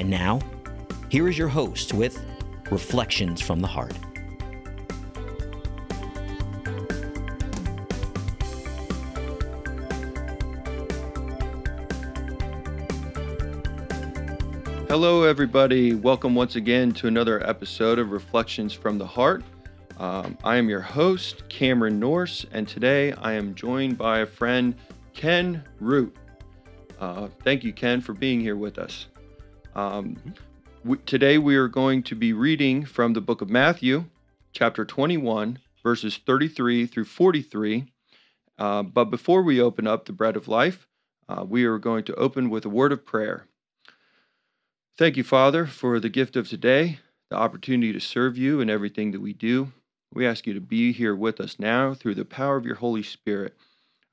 And now, here is your host with Reflections from the Heart. Hello, everybody. Welcome once again to another episode of Reflections from the Heart. Um, I am your host, Cameron Norse, and today I am joined by a friend, Ken Root. Uh, thank you, Ken, for being here with us. Um, we, today we are going to be reading from the book of Matthew, chapter 21, verses 33 through 43. Uh, but before we open up the bread of life, uh, we are going to open with a word of prayer. Thank you, Father, for the gift of today, the opportunity to serve you in everything that we do. We ask you to be here with us now through the power of your Holy Spirit.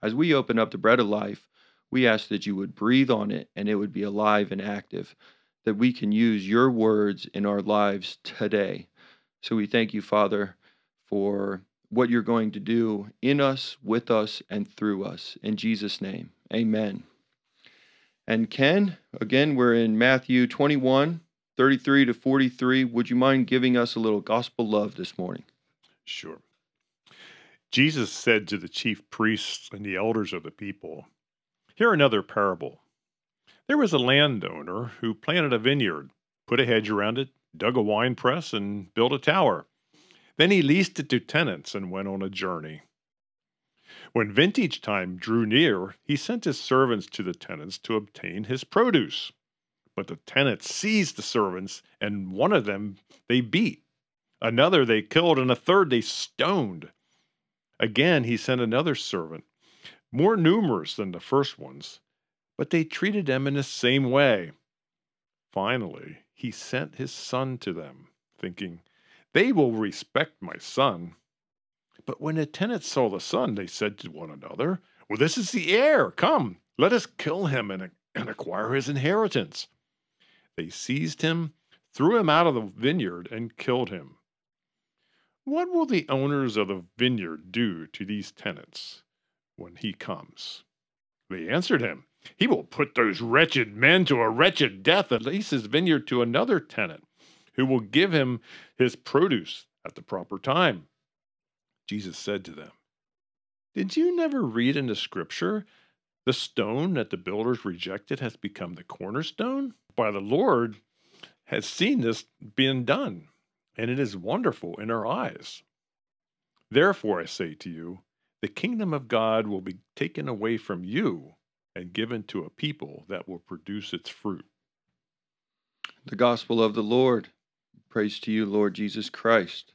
As we open up the bread of life, we ask that you would breathe on it and it would be alive and active, that we can use your words in our lives today. So we thank you, Father, for what you're going to do in us, with us, and through us. In Jesus' name, amen. And Ken, again, we're in Matthew 21, 33 to 43. Would you mind giving us a little gospel love this morning? Sure. Jesus said to the chief priests and the elders of the people, Hear another parable. There was a landowner who planted a vineyard, put a hedge around it, dug a wine press, and built a tower. Then he leased it to tenants and went on a journey. When vintage time drew near, he sent his servants to the tenants to obtain his produce. But the tenants seized the servants, and one of them they beat, another they killed, and a third they stoned. Again, he sent another servant more numerous than the first ones, but they treated them in the same way. Finally, he sent his son to them, thinking, They will respect my son. But when the tenants saw the son, they said to one another, Well, this is the heir. Come, let us kill him and, and acquire his inheritance. They seized him, threw him out of the vineyard, and killed him. What will the owners of the vineyard do to these tenants? when he comes. They answered him, He will put those wretched men to a wretched death and lease his vineyard to another tenant, who will give him his produce at the proper time. Jesus said to them, Did you never read in the scripture, the stone that the builders rejected has become the cornerstone? By the Lord has seen this being done, and it is wonderful in our eyes. Therefore, I say to you, the kingdom of God will be taken away from you and given to a people that will produce its fruit. The gospel of the Lord. Praise to you, Lord Jesus Christ.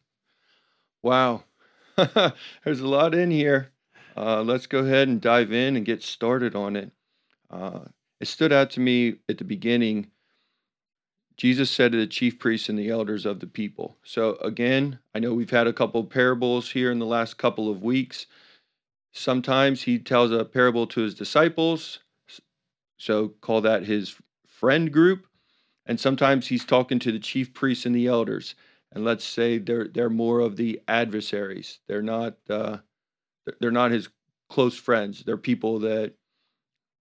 Wow, there's a lot in here. Uh, let's go ahead and dive in and get started on it. Uh, it stood out to me at the beginning. Jesus said to the chief priests and the elders of the people. So, again, I know we've had a couple parables here in the last couple of weeks. Sometimes he tells a parable to his disciples, so call that his friend group. And sometimes he's talking to the chief priests and the elders. And let's say they're they're more of the adversaries. They're not uh, they're not his close friends. They're people that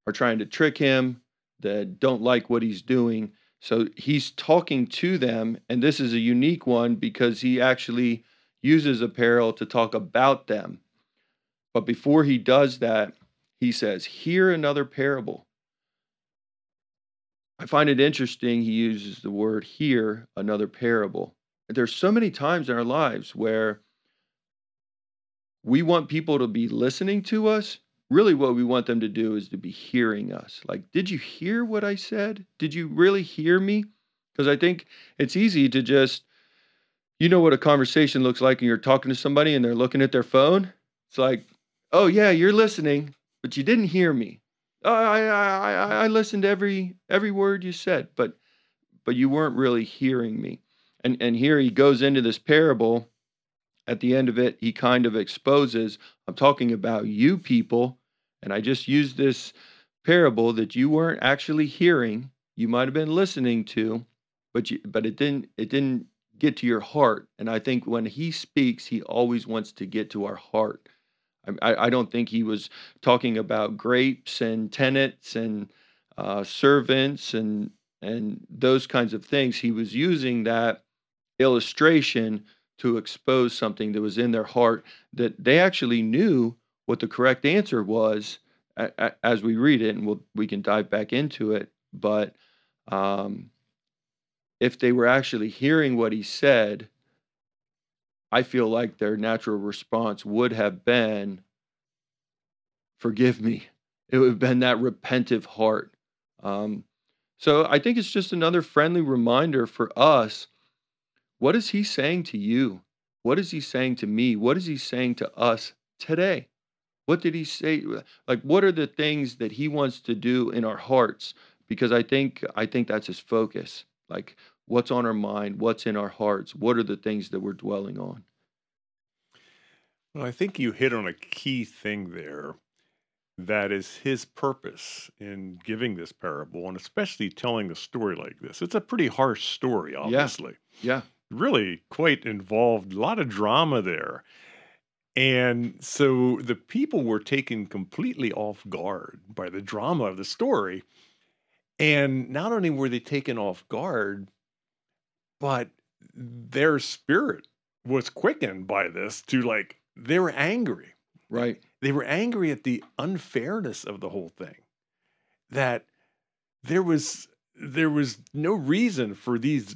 are trying to trick him, that don't like what he's doing. So he's talking to them, and this is a unique one because he actually uses a parable to talk about them. But before he does that, he says, Hear another parable. I find it interesting he uses the word hear another parable. There's so many times in our lives where we want people to be listening to us. Really, what we want them to do is to be hearing us. Like, did you hear what I said? Did you really hear me? Because I think it's easy to just, you know, what a conversation looks like, and you're talking to somebody and they're looking at their phone. It's like, oh, yeah, you're listening, but you didn't hear me. Oh, I, I, I, listened to every every word you said, but but you weren't really hearing me. And and here he goes into this parable. At the end of it, he kind of exposes, I'm talking about you people, and I just used this parable that you weren't actually hearing. You might have been listening to, but you but it didn't it didn't get to your heart. And I think when he speaks, he always wants to get to our heart. I, I don't think he was talking about grapes and tenants and uh, servants and and those kinds of things. He was using that illustration to expose something that was in their heart that they actually knew what the correct answer was a- a- as we read it, and we'll, we can dive back into it. But um, if they were actually hearing what he said, I feel like their natural response would have been, Forgive me. It would have been that repentive heart. Um, so I think it's just another friendly reminder for us. What is he saying to you? What is he saying to me? What is he saying to us today? What did he say? Like, what are the things that he wants to do in our hearts? Because I think I think that's his focus. Like, what's on our mind? What's in our hearts? What are the things that we're dwelling on? Well, I think you hit on a key thing there that is his purpose in giving this parable and especially telling a story like this. It's a pretty harsh story, obviously. Yeah, obviously. yeah, Really quite involved, a lot of drama there. And so the people were taken completely off guard by the drama of the story. And not only were they taken off guard, but their spirit was quickened by this to like, they were angry. right, They were angry at the unfairness of the whole thing. That there was there was no reason for these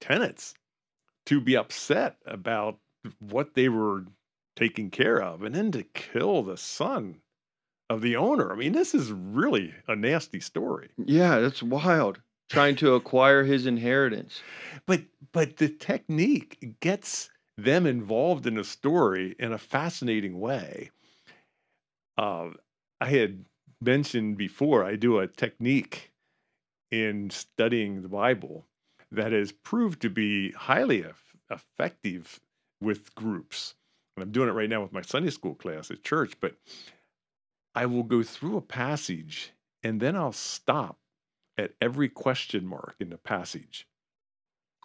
tenants to be upset about what they were taking care of and then to kill the son of the owner. I mean, this is really a nasty story. yeah. it's wild. Trying to acquire his inheritance. But but the technique gets them involved in the story in a fascinating way. Uh, I had mentioned before I do a technique in studying the Bible that has proved to be highly eff- effective with groups. And I'm doing it right now with my Sunday school class at church, but I will go through a passage and then I'll stop at every question mark in the passage.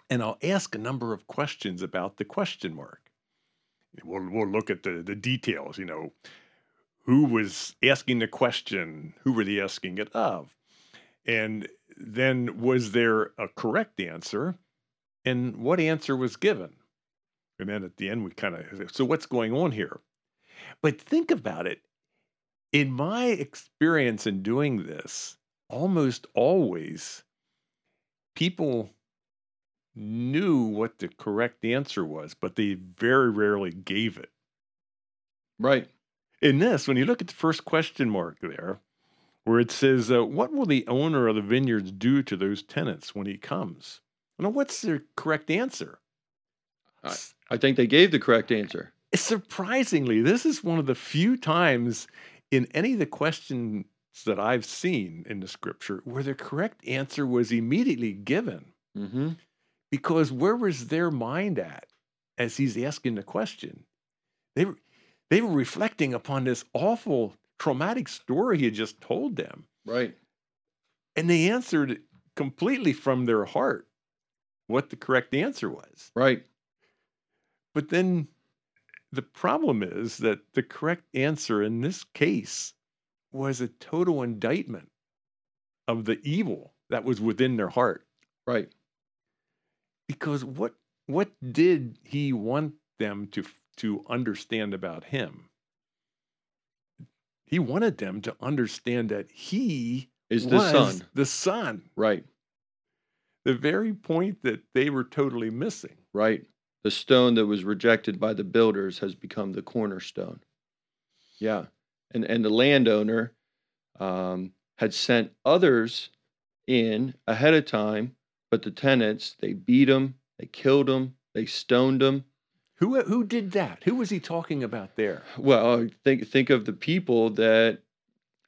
And I'll ask a number of questions about the question mark. We'll, we'll look at the, the details, you know, who was asking the question, who were they asking it of? And then was there a correct answer? And what answer was given? And then at the end, we kind of, so what's going on here? But think about it. In my experience in doing this, almost always people knew what the correct answer was, but they very rarely gave it. Right. In this, when you look at the first question mark there, where it says, uh, What will the owner of the vineyards do to those tenants when he comes? Now, what's the correct answer? I think they gave the correct answer. Surprisingly, this is one of the few times in any of the questions that I've seen in the scripture where the correct answer was immediately given. Mm-hmm. Because where was their mind at as he's asking the question? They were, they were reflecting upon this awful, traumatic story he had just told them. Right. And they answered completely from their heart what the correct answer was. Right. But then the problem is that the correct answer in this case was a total indictment of the evil that was within their heart. Right. Because what what did he want them to to understand about him? He wanted them to understand that he Is the was son. the son, Right. the very point that they were totally missing. Right. The stone that was rejected by the builders has become the cornerstone. Yeah. And and the landowner um, had sent others in ahead of time, but the tenants they beat them, they killed them, they stoned them. Who who did that? Who was he talking about there? Well, think think of the people that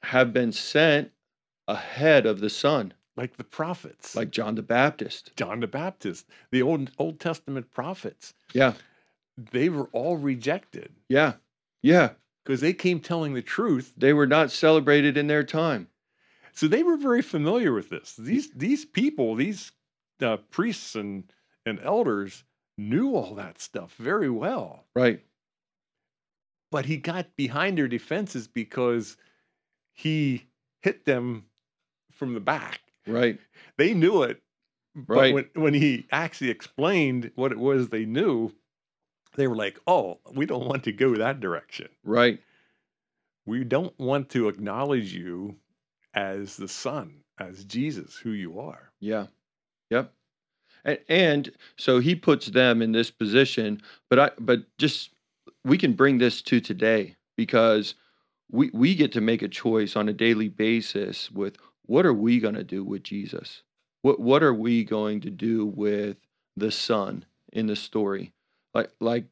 have been sent ahead of the Son, like the prophets, like John the Baptist. John the Baptist, the Old Old Testament prophets. Yeah, They were all rejected yeah, yeah. Because they came telling the truth. They were not celebrated in their time. So they were very familiar with this. These these people, these uh, priests and and elders knew all that stuff very well. Right, But he got behind their defenses because he hit them from the back. right, They knew it, but Right. when when he actually explained what it was they knew, they were like, "Oh, we don't want to go that direction. right. We don't want to acknowledge you as the Son, as Jesus, who you are." Yeah. Yep. And, and so he puts them in this position, but I but just we can bring this to today because we we get to make a choice on a daily basis with what are we going to do with Jesus? What what are we going to do with the son in the story? Like like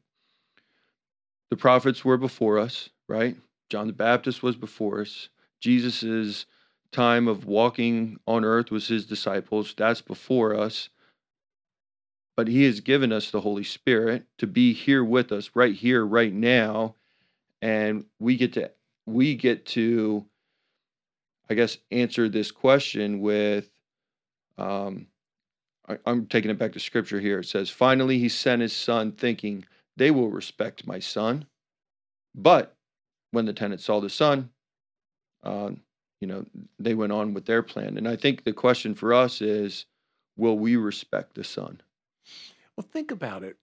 the prophets were before us, right? John the Baptist was before us. Jesus's time of walking on earth was his disciples. That's before us. But he has given us the Holy Spirit to be here with us right here, right now. And we get to we get to I guess answer this question with um I, I'm taking it back to scripture here. It says, Finally he sent his son, thinking, They will respect my son. But when the tenants saw the son, uh, you know, they went on with their plan. And I think the question for us is, will we respect the Son? Well, think about it.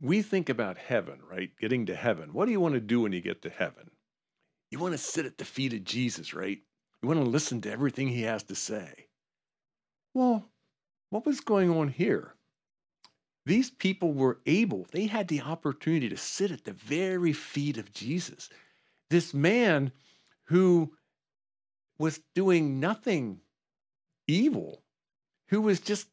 We think about heaven, right? Getting to heaven. What do you want to do when you get to heaven? You want to sit at the feet of Jesus, right? You want to listen to everything he has to say. Well, what was going on here? These people were able, they had the opportunity to sit at the very feet of Jesus. This man who was doing nothing evil, who was just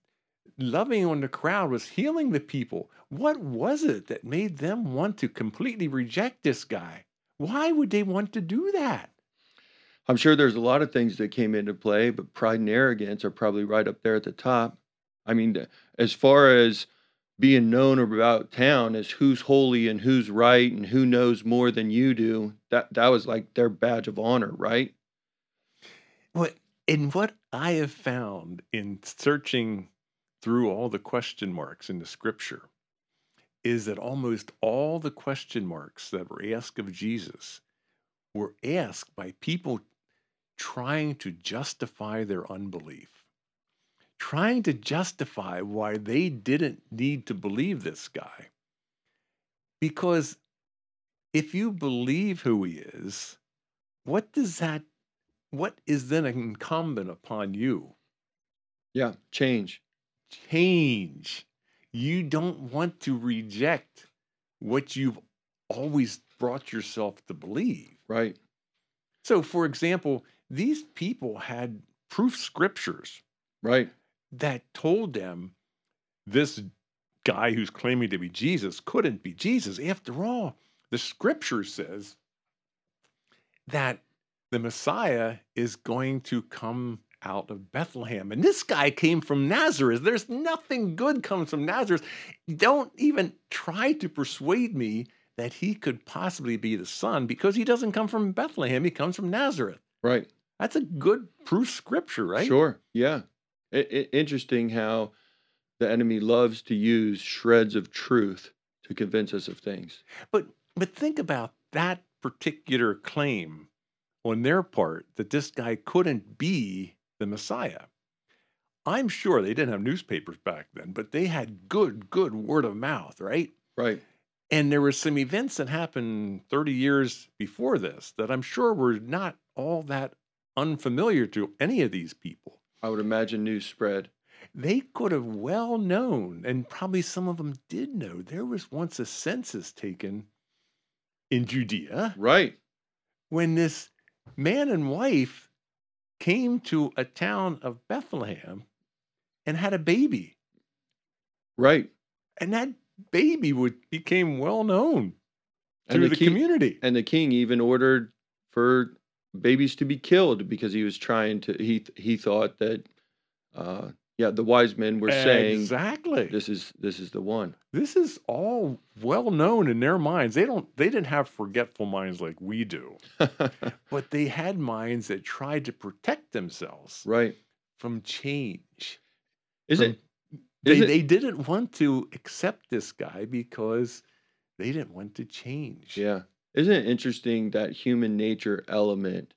loving on the crowd, was healing the people. What was it that made them want to completely reject this guy? Why would they want to do that? I'm sure there's a lot of things that came into play, but pride and arrogance are probably right up there at the top. I mean, as far as being known about town as who's holy and who's right and who knows more than you do, that that was like their badge of honor, right? What and what I have found in searching through all the question marks in the scripture is that almost all the question marks that were asked of Jesus were asked by people trying to justify their unbelief, trying to justify why they didn't need to believe this guy. Because if you believe who he is, what does that what is then incumbent upon you? Yeah, change. Change. You don't want to reject what you've always brought yourself to believe. Right. So, for example, these people had proof scriptures Right. That told them this guy who's claiming to be Jesus couldn't be Jesus. After all, the scripture says that the Messiah is going to come out of Bethlehem. And this guy came from Nazareth. There's nothing good comes from Nazareth. Don't even try to persuade me that he could possibly be the son because he doesn't come from Bethlehem. He comes from Nazareth. Right. That's a good proof scripture, right? Sure. Yeah. I- I- interesting how the enemy loves to use shreds of truth to convince us of things. But but think about that particular claim on their part that this guy couldn't be the Messiah. I'm sure they didn't have newspapers back then, but they had good, good word of mouth, right? Right. And there were some events that happened 30 years before this that I'm sure were not all that unfamiliar to any of these people. I would imagine news spread. They could have well known, and probably some of them did know, there was once a census taken in Judea Right. when this man and wife came to a town of Bethlehem and had a baby. Right. And that baby would became well known through the the, king- community. And the king even ordered for babies to be killed because he was trying to he he thought that uh yeah the wise men were saying exactly. this is this is the one This is all well known in their minds. They don't. They didn't have forgetful minds like we do, but they had minds that tried to protect themselves right from change. is From- it They, is it they didn't want to accept this guy because they didn't want to change. yeah isn't it interesting that human nature element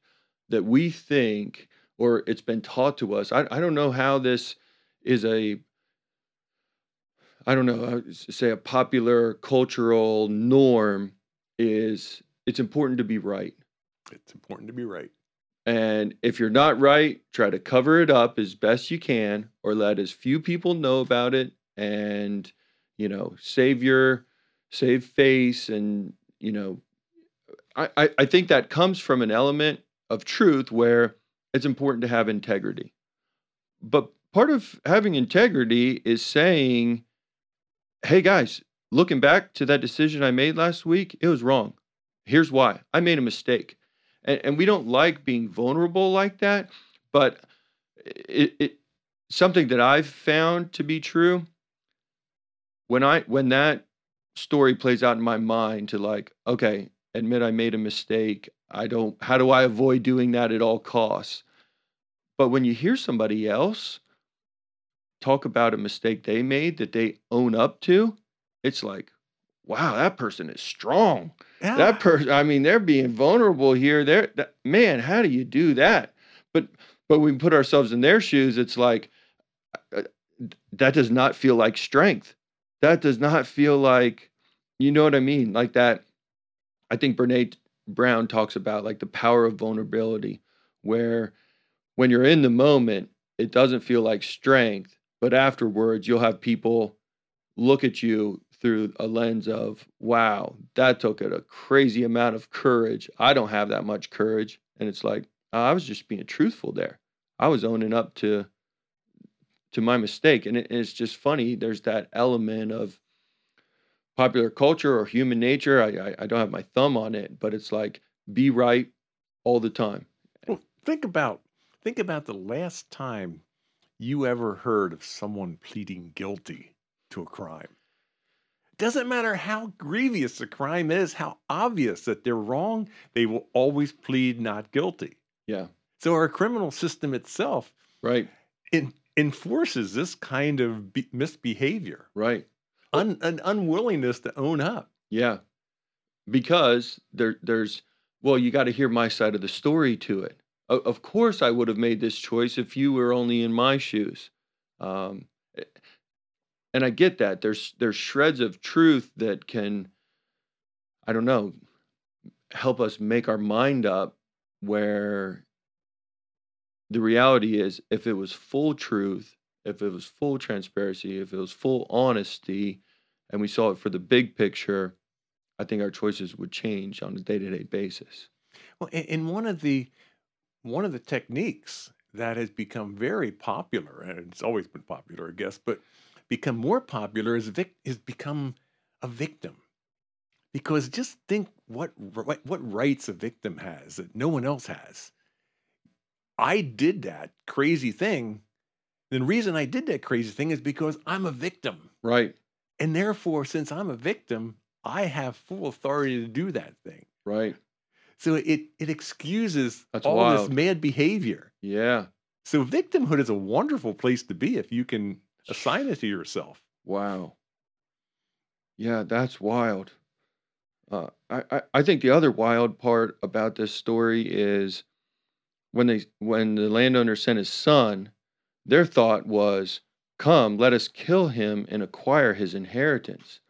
that we think or it's been taught to us i, I don't know how this is a i don't know uh, say a popular cultural norm is it's important to be right It's important to be right. And if you're not right, try to cover it up as best you can or let as few people know about it and, you know, save your save face and, you know, I, I, think that comes from an element of truth where it's important to have integrity. But part of having integrity is saying, hey guys, looking back to that decision I made last week, it was wrong. Here's why. I made a mistake and, and we don't like being vulnerable like that but it, it something that i've found to be true when i when that story plays out in my mind to like okay admit i made a mistake. I don't how do i avoid doing that at all costs? But when you hear somebody else talk about a mistake they made that they own up to it's like wow that person is strong. Yeah. that person i mean they're being vulnerable here. They're that, man how do you do that? But but we put ourselves in their shoes it's like uh, that does not feel like strength. That does not feel like you know what i mean? Like that i think brene brown talks about like the power of vulnerability where when you're in the moment it doesn't feel like strength but afterwards you'll have people look at you through a lens of wow that took a crazy amount of courage. I don't have that much courage. And it's like oh, i was just being truthful there. I was owning up to to my mistake. And, it, and it's just funny there's that element of popular culture or human nature I, I i don't have my thumb on it but it's like be right all the time. Well, think about think about the last time you ever heard of someone pleading guilty to a crime. Doesn't matter how grievous the crime is, how obvious that they're wrong, they will always plead not guilty. yeah. So our criminal system itself right. in, enforces this kind of be- misbehavior, right un, an unwillingness to own up. Yeah. Because there there's well, you got to hear my side of the story to it. Of course I would have made this choice if you were only in my shoes. Um eh, and I get that. There's there's shreds of truth that can I don't know, help us make our mind up where the reality is if it was full truth, if it was full transparency, if it was full honesty, and we saw it for the big picture, I think our choices would change on a day-to-day basis. Well, and one of the one of the techniques that has become very popular, and it's always been popular, I guess, but become more popular is vic- is become a victim. Because just think what ri- what rights a victim has that no one else has. I did that crazy thing. The reason I did that crazy thing is because I'm a victim. Right, And therefore, since I'm a victim, I have full authority to do that thing. right. So it it excuses That's all wild. this mad behavior. Yeah. So victimhood is a wonderful place to be if you can assign it to yourself. Wow. Yeah, that's wild. Uh, I, I I think the other wild part about this story is when they when the landowner sent his son, their thought was, "Come, let us kill him and acquire his inheritance."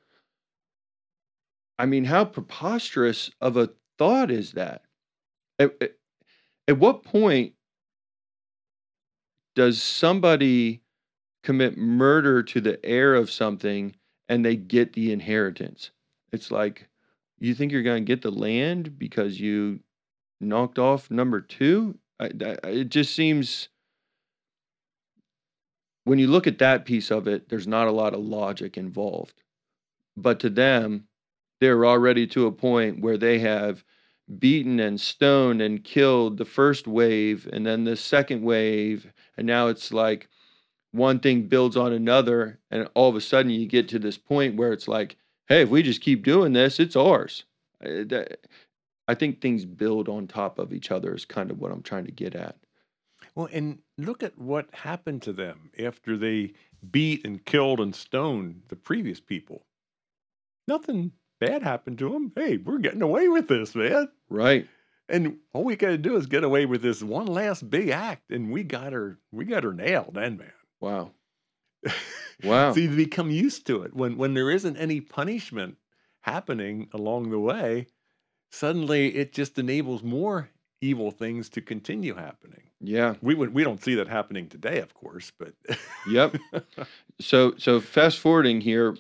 I mean, how preposterous of a thought is that? At, at, at what point does somebody commit murder to the heir of something and they get the inheritance? It's like, you think you're going to get the land because you knocked off number two? I, I- it just seems, when you look at that piece of it, there's not a lot of logic involved. But to them, they're already to a point where they have beaten and stoned and killed the first wave and then the second wave. And now it's like one thing builds on another and all of a sudden you get to this point where it's like hey if we just keep doing this it's ours. I think things build on top of each other is kind of what i'm trying to get at. Well, and look at what happened to them after they beat and killed and stoned the previous people. Nothing bad happened to them. Hey, we're getting away with this, man. right And all we got to do is get away with this one last big act, and we got her. We got her nailed, then, man. wow wow So you become used to it. When when there isn't any punishment happening along the way, suddenly it just enables more evil things to continue happening. Yeah We would we don't see that happening today, of course, but Yep. so so fast forwarding here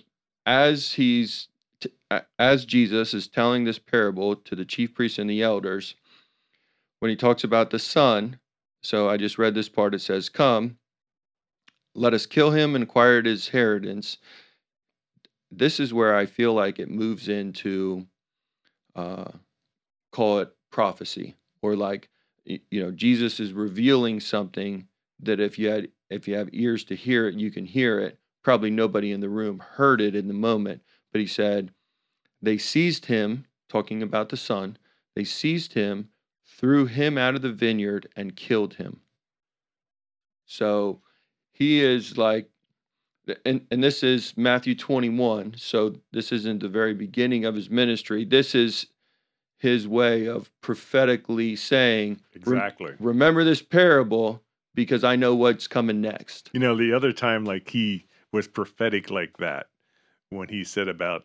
as he's t- as jesus is telling this parable to the chief priests and the elders when he talks about the son so i just read this part it says come let us kill him and acquire his inheritance this is where i feel like it moves into uh call it prophecy or like you know jesus is revealing something that if you had if you have ears to hear it you can hear it. Probably nobody in the room heard it in the moment but he said they seized him talking about the son they seized him threw him out of the vineyard and killed him. So he is like and, and this is matthew 21 so this isn't the very beginning of his ministry. This is his way of prophetically saying "Rem- exactly. remember this parable because I know what's coming next. You know, the other time, like he was prophetic like that when he said about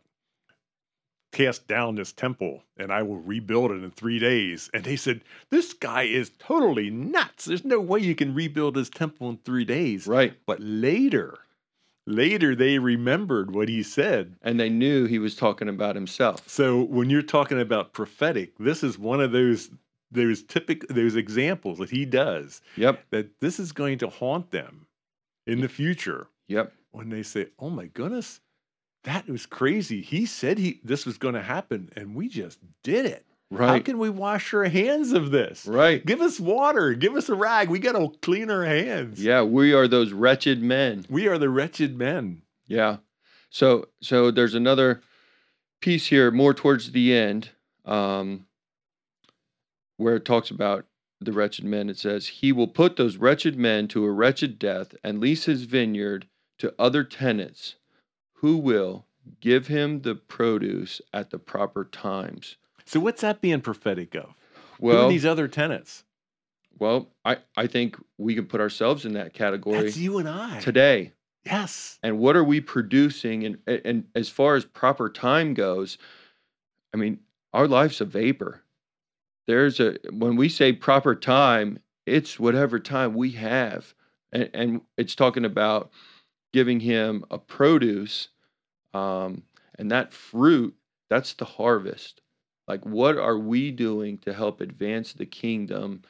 cast down this temple and I will rebuild it in three days. And they said, This guy is totally nuts. There's no way you can rebuild this temple in three days. Right. But later, later they remembered what he said. And they knew he was talking about himself. So when you're talking about prophetic, this is one of those those typical those examples that he does Yep. that this is going to haunt them in the future Yep. when they say, "Oh my goodness, that was crazy. He said he this was going to happen and we just did it. How can we wash our hands of this? Right. Give us water, give us a rag. We got to clean our hands. Yeah, we are those wretched men. We are the wretched men. Yeah. So so there's another piece here more towards the end um, where it talks about the wretched men. It says, He will put those wretched men to a wretched death and lease his vineyard to other tenants who will give him the produce at the proper times. So what's that being prophetic of? Well, these other tenants? well, I, I think we can put ourselves in that category That's you and I. today. Yes. and what are we producing and and as far as proper time goes i mean our life's a vapor there's a when we say proper time it's whatever time we have and, and it's talking about giving him a produce um, and that fruit that's the harvest like what are we doing to help advance the kingdom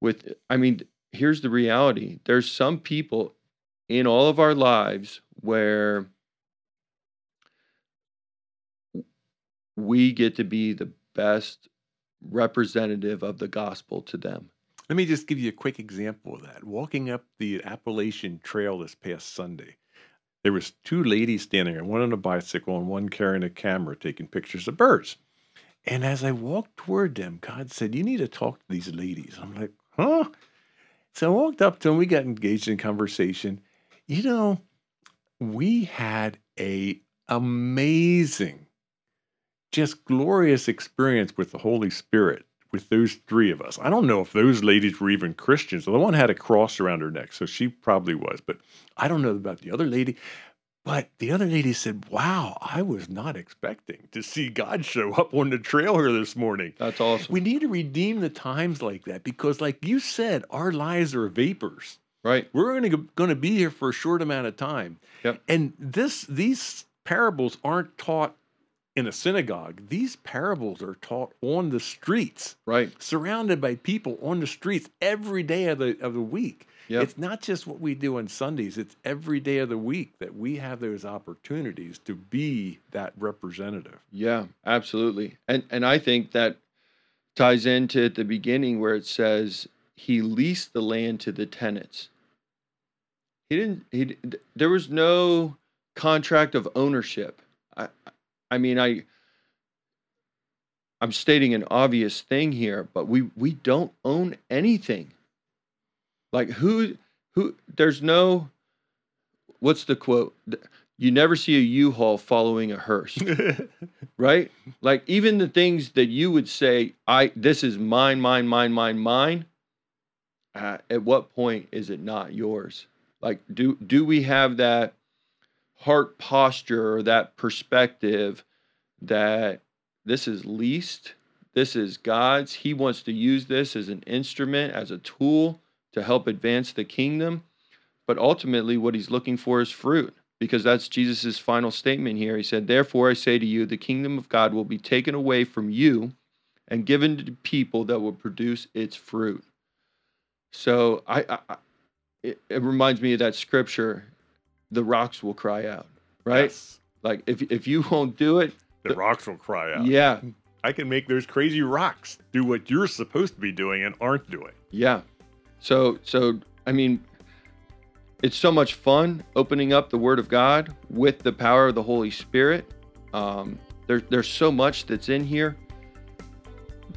with i mean here's the reality there's some people in all of our lives where we get to be the best representative of the gospel to them. Let me just give you a quick example of that. Walking up the Appalachian Trail this past Sunday, there was two ladies standing there, one on a bicycle and one carrying a camera taking pictures of birds. And as I walked toward them, God said, "You need to talk to these ladies." I'm like, "Huh?" So I walked up to them. We got engaged in conversation. You know, we had a amazing, just glorious experience with the Holy Spirit with those three of us. I don't know if those ladies were even Christians. The one had a cross around her neck, so she probably was, but I don't know about the other lady. But the other lady said, Wow, I was not expecting to see God show up on the trail here this morning. That's awesome. We need to redeem the times like that because, like you said, our lives are vapors. right. We're going to going to be here for a short amount of time. Yep. And this these parables aren't taught in a synagogue. These parables are taught on the streets, Right. surrounded by people on the streets every day of the of the week. Yep. It's not just what we do on Sundays, it's every day of the week that we have those opportunities to be that representative. Yeah, absolutely. And and I think that ties into at the beginning where it says he leased the land to the tenants. He didn't. He there was no contract of ownership. I, I mean, I. I'm stating an obvious thing here, but we we don't own anything. Like who who? There's no. What's the quote? You never see a U-Haul following a hearse, right? Like even the things that you would say, "I this is mine, mine, mine, mine, mine." Uh, at what point is it not yours? Like, do do we have that heart posture or that perspective that this is leased, this is God's. He wants to use this as an instrument, as a tool to help advance the kingdom. But ultimately, what he's looking for is fruit, because that's Jesus' final statement here. He said, Therefore, I say to you, the kingdom of God will be taken away from you and given to people that will produce its fruit. So I, I it, it, reminds me of that scripture, the rocks will cry out, right? Yes. Like if if you won't do it, the, the rocks will cry out. Yeah. I can make those crazy rocks do what you're supposed to be doing and aren't doing. Yeah. So so I mean it's so much fun opening up the word of God with the power of the Holy Spirit. Um, there, there's so much that's in here.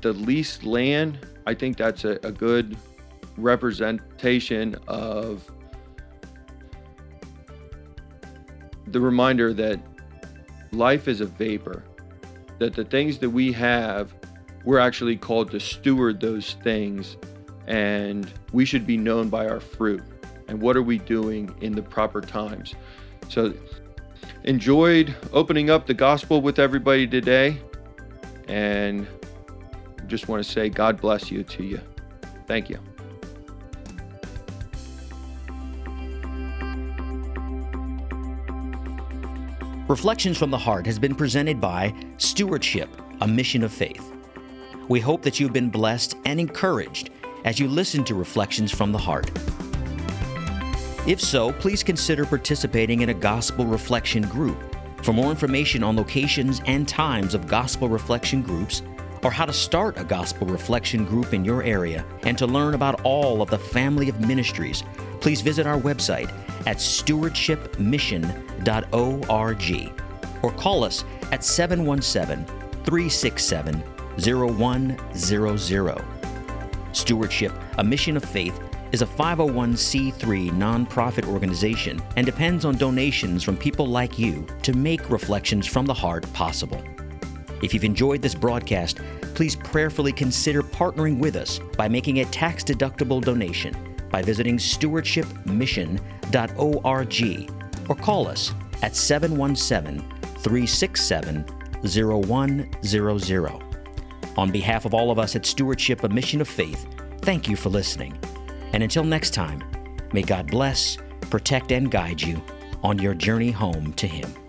The leased land, I think that's a, a good representation of the reminder that life is a vapor, that the things that we have, we're actually called to steward those things, and we should be known by our fruit. And what are we doing in the proper times? So, enjoyed opening up the gospel with everybody today, and just want to say, God bless you to you. Thank you. Reflections from the Heart has been presented by Stewardship, a Mission of Faith. We hope that you've been blessed and encouraged as you listen to Reflections from the Heart. If so, please consider participating in a gospel reflection group. For more information on locations and times of gospel reflection groups, or how to start a gospel reflection group in your area, and to learn about all of the family of ministries, please visit our website at stewardshipmission.org or call us at 717 367 0100. Stewardship, a mission of faith, is a 501c3 nonprofit organization and depends on donations from people like you to make Reflections from the Heart possible. If you've enjoyed this broadcast, please prayerfully consider partnering with us by making a tax deductible donation by visiting stewardshipmission.org or call us at 717 367 0100. On behalf of all of us at Stewardship, a Mission of Faith, thank you for listening. And until next time, may God bless, protect, and guide you on your journey home to Him.